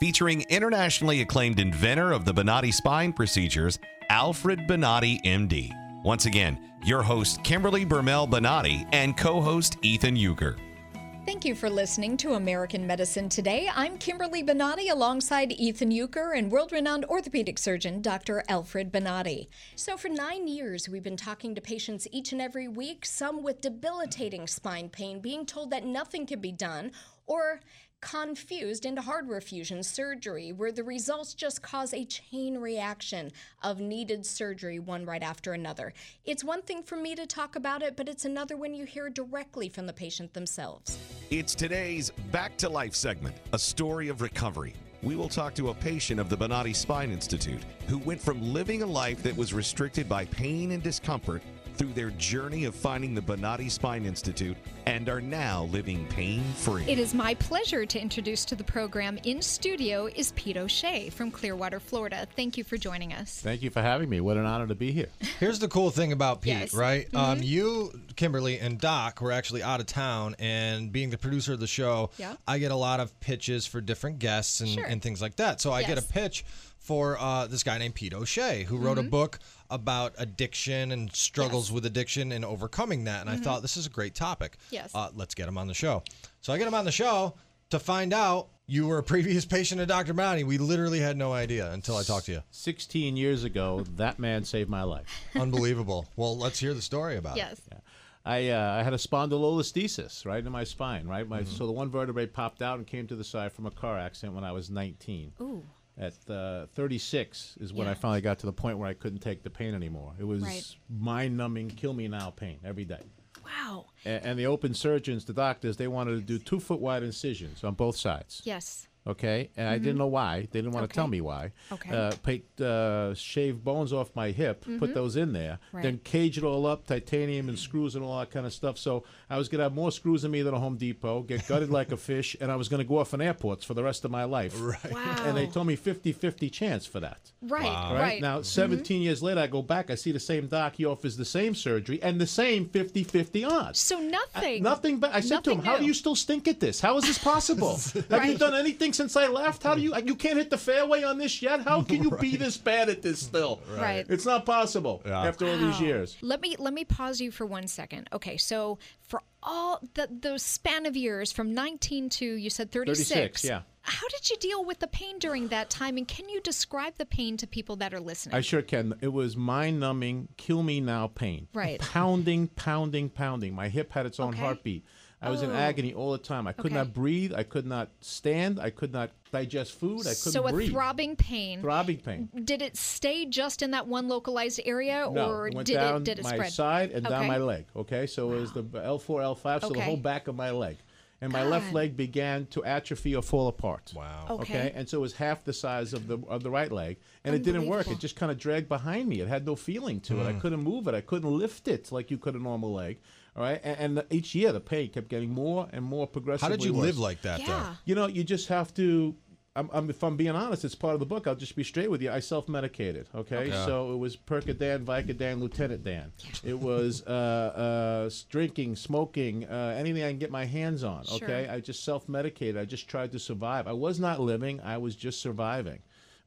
featuring internationally acclaimed inventor of the Bonati spine procedures, Alfred Bonati, MD. Once again, your host, Kimberly Bermel Bonati, and co host, Ethan Euchre. Thank you for listening to American Medicine Today. I'm Kimberly Bonati alongside Ethan Euchre and world renowned orthopedic surgeon Dr. Alfred Bonati. So, for nine years, we've been talking to patients each and every week, some with debilitating spine pain, being told that nothing can be done, or confused into hardware fusion surgery, where the results just cause a chain reaction of needed surgery one right after another. It's one thing for me to talk about it, but it's another when you hear directly from the patient themselves. It's today's Back to Life segment, a story of recovery. We will talk to a patient of the Bonati Spine Institute who went from living a life that was restricted by pain and discomfort through their journey of finding the Bonati Spine Institute and are now living pain free. It is my pleasure to introduce to the program in studio is Pete O'Shea from Clearwater, Florida. Thank you for joining us. Thank you for having me. What an honor to be here. Here's the cool thing about Pete, Yes. right? Um, you, Kimberly, and Doc were actually out of town, and being the producer of the show, Yeah. I get a lot of pitches for different guests and, Sure. and things like that. So I get a pitch for uh, this guy named Pete O'Shea, who wrote a book about addiction and struggles Yes. with addiction and overcoming that. And I thought this is a great topic. Yes. Uh, let's get him on the show. So I get him on the show to find out you were a previous patient of Dr. Brownie. We literally had no idea until I talked to you. 16 years ago, that man saved my life. Unbelievable. Well, let's hear the story about it. Yes. I uh, I had a spondylolisthesis right in my spine, right? My so the one vertebrae popped out and came to the side from a car accident when I was 19. Ooh. At uh, 36 is when I finally got to the point where I couldn't take the pain anymore. It was Right. mind-numbing, kill me now pain every day. Wow. A- and the open surgeons, the doctors, they wanted to do two foot wide incisions on both sides. Yes. Okay, and I didn't know why. They didn't want to tell Mm-hmm. Me why. Okay. Uh, picked, uh, shave bones off my hip, put those in there, Mm-hmm. Right. then cage it all up, titanium and screws and all that kind of stuff. So I was gonna have more screws in me than a Home Depot, get gutted like a fish, and I was gonna go off in airports for the rest of my life. Right. Wow. And they told me 50-50 chance for that. Right. Right. Right. Mm-hmm. Now, 17 years later, I go back, I see the same doc. He offers the same surgery and the same 50-50 odds. So nothing. Nothing but I said to him, Nothing "How do new. you still stink at this? How is this possible? Have you Right. done anything since I left? How do you you can't hit the fairway on this yet? How can you be this bad at this still? Right. It's not possible after all these years. Let me let me pause you for one second. Okay, so for all the those span of years from 19 to you said 36. 36, yeah. How did you deal with the pain during that time and can you describe the pain to people that are listening? I sure can. It was mind-numbing, kill me now pain. Right. Pounding, pounding, pounding. My hip had its own Okay. heartbeat. I was in Oh. agony all the time. I could Okay. not breathe. I could not stand. I could not digest food. I couldn't so a breathe. throbbing pain. Throbbing pain. Did it stay just in that one localized area No, or it went did down it did it my spread? side and down Okay. my leg. Okay, so it was the L4, L5, so the Okay. whole back of my leg, and my left God. leg began to atrophy or fall apart. Wow. Okay. and so it was half the size of the of the right leg, and it didn't work. It just kind of dragged behind me. It had no feeling to it. I hmm. couldn't move it. I couldn't lift it like you could a normal leg. All right, and, and each year the pain kept getting more and more progressively. How did you worse. live like that, Yeah. You know, you just have to. I'm, I'm, if I'm being honest, it's part of the book. I'll just be straight with you. I self-medicated. Okay, so it was Percodan, Vicodin, Lieutenant Dan. It was uh, uh, drinking, smoking, uh, anything I can get my hands on. Okay, Sure. I just self-medicated. I just tried to survive. I was not living. I was just surviving.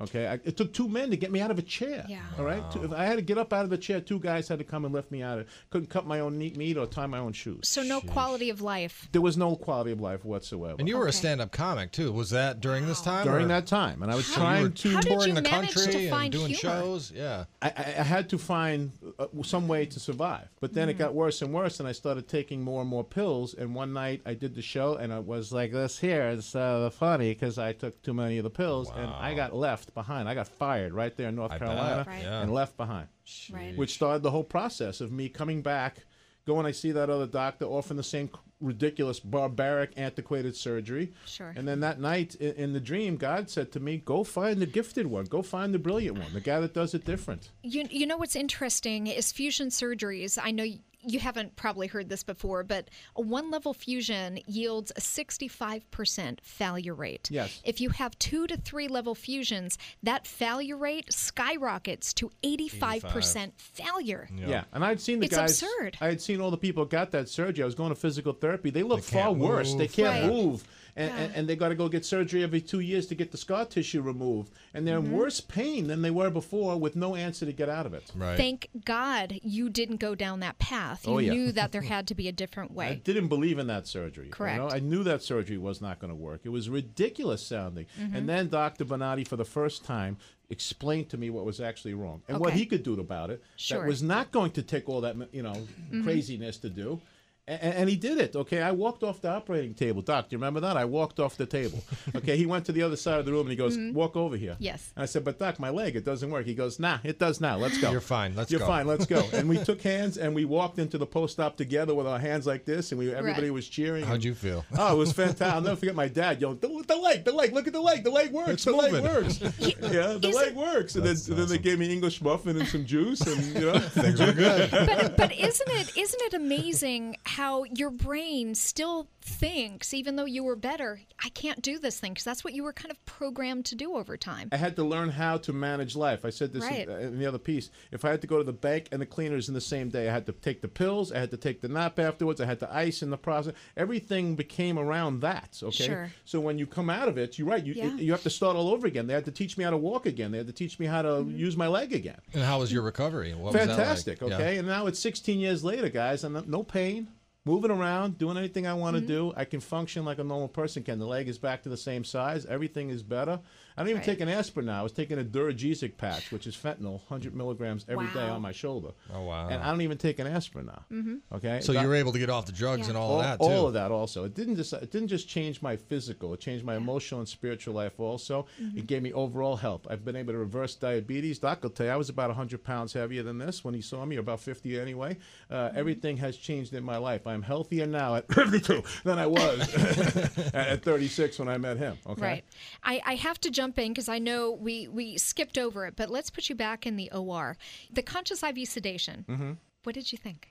Okay, I, it took two men to get me out of a chair. Yeah. All right, Two- if I had to get up out of the chair. Two guys had to come and lift me out of. Couldn't cut my own neat meat or tie my own shoes. So no quality of life. there was no quality of life whatsoever. And you were a stand-up comic too. Was that during this time? during or- that time, and I was you trying to. How did touring the manage to country and doing humor? shows. Yeah. I, I I had to find uh, some way to survive. But then it got worse and worse, and I started taking more and more pills. And one night I did the show, and it was like this here. It's uh, funny because I took too many of the pills, and I got left behind. I got fired right there in North I bet. Carolina Right. Yeah. and left behind, Right. which started the whole process of me coming back. Going, I see that other doctor offering the same ridiculous, barbaric, antiquated surgery. Sure. And then that night in, in the dream, God said to me, "Go find the gifted one. Go find the brilliant one. The guy that does it different." You, you know what's interesting is fusion surgeries. I know you haven't probably heard this before, but a one level fusion yields a 65% failure rate. Yes. If you have two to three level fusions, that failure rate skyrockets to 85% failure. Yeah, and I'd seen the It's guys. absurd. I had seen all the people got that surgery. I was going to physical therapy. They look They can't far worse. They can't Right. move, and, and, and they got to go get surgery every two years to get the scar tissue removed. And they're Mm-hmm. in worse pain than they were before, with no answer to get out of it. Right. Thank God you didn't go down that path. You Oh, yeah. knew that there had to be a different way. I didn't believe in that surgery. Correct. you know? I knew that surgery was not going to work. It was ridiculous sounding. And then Dr. Bonati, for the first time, explained to me what was actually wrong and what he could do about it. Sure. That was not going to take all that you know craziness to do. And, and he did it. Okay, I walked off the operating table. Doc, do you remember that? I walked off the table. Okay, he went to the other side of the room and he goes, mm-hmm. "Walk over here." Yes. And I said, "But doc, my leg, it doesn't work." He goes, "Nah, it does now. Let's go." You're fine. Let's go. You're go." fine. Let's go. and we took hands and we walked into the post-op together with our hands like this, and we everybody Right. was cheering. How'd you feel? Oh, it was fantastic. I'll never forget my dad yelling, the, the leg, the leg, look at the leg, the leg works, It's the leg works. yeah, the Is leg it- works. And then, That's and then they gave me English muffin and some juice, and you know, Things were good. but but isn't it isn't it amazing how your brain still thinks even though you were better i can't do this thing because that's what you were kind of programmed to do over time I had to learn how to manage life. I said this Right. in, in the other piece. If I had to go to the bank and the cleaners in the same day, I had to take the pills, I had to take the nap afterwards, I had to ice in the process. Everything became around that. Okay. Sure. So when you come out of it, you're right. You Yeah. you have to start all over again. They had to teach me how to walk again. They had to teach me how to Mm-hmm. use my leg again. And how was your recovery? What was that like? Fantastic. Yeah. Okay. And now it's 16 years later, guys, and no pain. Moving around, doing anything I want to Mm-hmm. do, I can function like a normal person can. The leg is back to the same size. Everything is better. I don't even Right. take an aspirin now. I was taking a Duragesic patch, which is fentanyl, 100 milligrams every day Wow. on my shoulder. Oh, wow. And I don't even take an aspirin now. Mm-hmm. Okay. So you were able to get off the drugs Yeah. and all all, of that too. all of that also. It didn't just it didn't just change my physical. It changed my emotional and spiritual life also. Mm-hmm. It gave me overall help. I've been able to reverse diabetes. Doc will tell you I was about 100 pounds heavier than this when he saw me, or about 50 anyway. Uh, Mm-hmm. Everything has changed in my life. I'm healthier now at 52 than I was at, at 36 when I met him. Okay. right I, I have to jump in because i know we we skipped over it but let's put you back in the or the conscious iv sedation. Mm-hmm. what did you think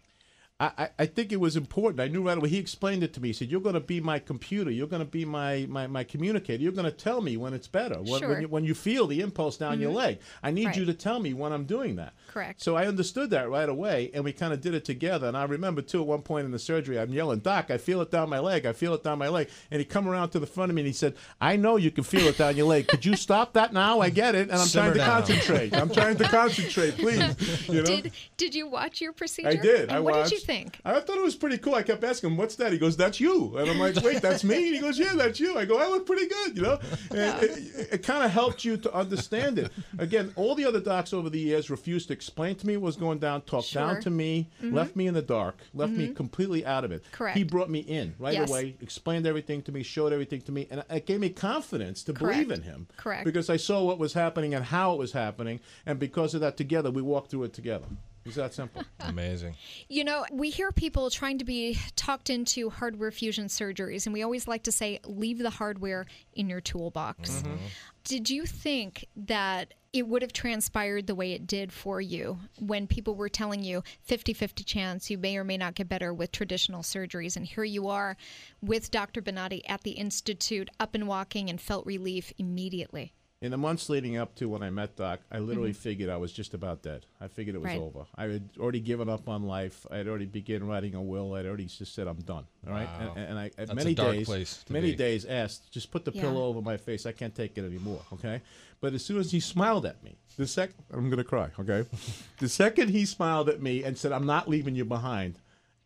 I, I- I think it was important. I knew right away. He explained it to me. He said, "You're going to be my computer. You're going to be my, my, my communicator. You're going to tell me when it's better. When, Sure. Mm-hmm. when, you, when you feel the impulse down your leg, I need Right. you to tell me when I'm doing that." Correct. So I understood that right away, and we kind of did it together. And I remember too, at one point in the surgery, I'm yelling, "Doc, I feel it down my leg. I feel it down my leg." And he come around to the front of me and he said, "I know you can feel it down your leg. Could you stop that now? I get it, and I'm Simmer trying to down." concentrate. I'm trying to concentrate, please." You know. did did you watch your procedure I did. and I what watched. did you think I thought it was pretty cool. I kept asking him, "What's that?" He goes, "That's you." And I'm like, "Wait, that's me?" And he goes, "Yeah, that's you." I go, "I look pretty good," you know. And it, it, kind of helped you to understand it. Again, all the other docs over the years refused to explain to me what was going down, talk Sure. down to me, left me in the dark, left me completely out of it. Mm-hmm. Correct. He brought me in right Yes. away, explained everything to me, showed everything to me, and it gave me confidence to believe in him. Correct. Because I saw what was happening and how it was happening, and because of that, together we walked through it together. It was that simple. Amazing. You know, we hear people trying to be talked into hardware fusion surgeries, and we always like to say, leave the hardware in your toolbox. Mm-hmm. Did you think that it would have transpired the way it did for you when people were telling you 50 50 chance you may or may not get better with traditional surgeries? And here you are with Dr. Bonati at the Institute, up and walking, and felt relief immediately. In the months leading up to when I met Doc, I literally figured I was just about dead. I figured it was Mm-hmm. Right. over. I had already given up on life. I had already begun writing a will. I'd already just said I'm done. All right, Wow. and, and I at That's many days, many be. days asked, just put the Yeah. pillow over my face. I can't take it anymore. Okay, but as soon as he smiled at me, the second I'm gonna cry. Okay, the second he smiled at me and said, "I'm not leaving you behind."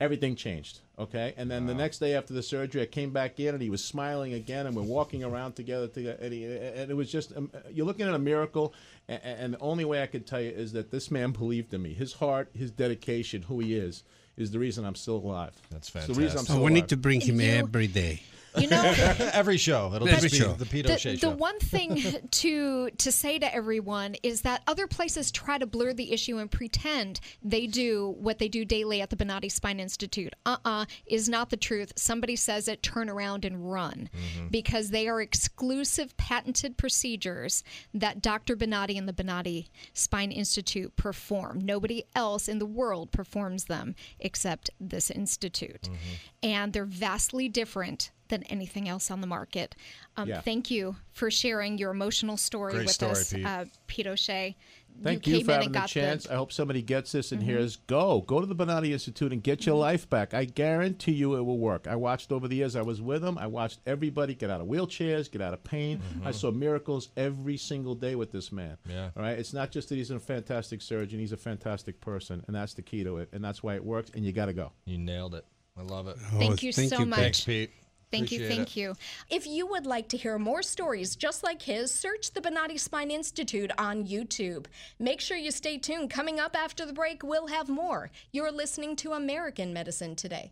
Everything changed, okay. And then the next day after the surgery, I came back in, and he was smiling again, and we're walking around together. together and, he, and it was just um, you're looking at a miracle. And, and the only way I could tell you is that this man believed in me. His heart, his dedication, who he is, is the reason I'm still alive. That's It's the reason I'm fantastic. So still we need to bring him You- every day. You know, Every show. It'll Every just be show. the Pete the, O'Shea the one thing to to say to everyone is that other places try to blur the issue and pretend they do what they do daily at the Bonati Spine Institute. Uh-uh is not the truth. Somebody says it, turn around and run, mm-hmm. because they are exclusive patented procedures that Dr. Bonati and the Bonati Spine Institute perform. Nobody else in the world performs them except this institute, mm-hmm. and they're vastly different than anything else on the market. Um, Yeah. Thank you for sharing your emotional story Great with story, us, Pete. Uh, Pete O'Shea. Thank you you, came for in having and the got chance. the Mm-hmm. I hope somebody gets this and hears go. Go to the Bonati Institute and get your life back. I guarantee you it will work. I watched over the years I was with him. I watched everybody get out of wheelchairs, get out of pain. I saw miracles every single day with this man. Yeah. All right. It's not just that he's a fantastic surgeon, he's a fantastic person, and that's the key to it. And that's why it works, and you got to go. You nailed it. I love it. Thank you thank so you, much. Thanks, Pete. Thank you, thank it. you. If you would like to hear more stories just like his, search the Bonati Spine Institute on YouTube. Make sure you stay tuned. Coming up after the break, we'll have more. You're listening to American Medicine Today.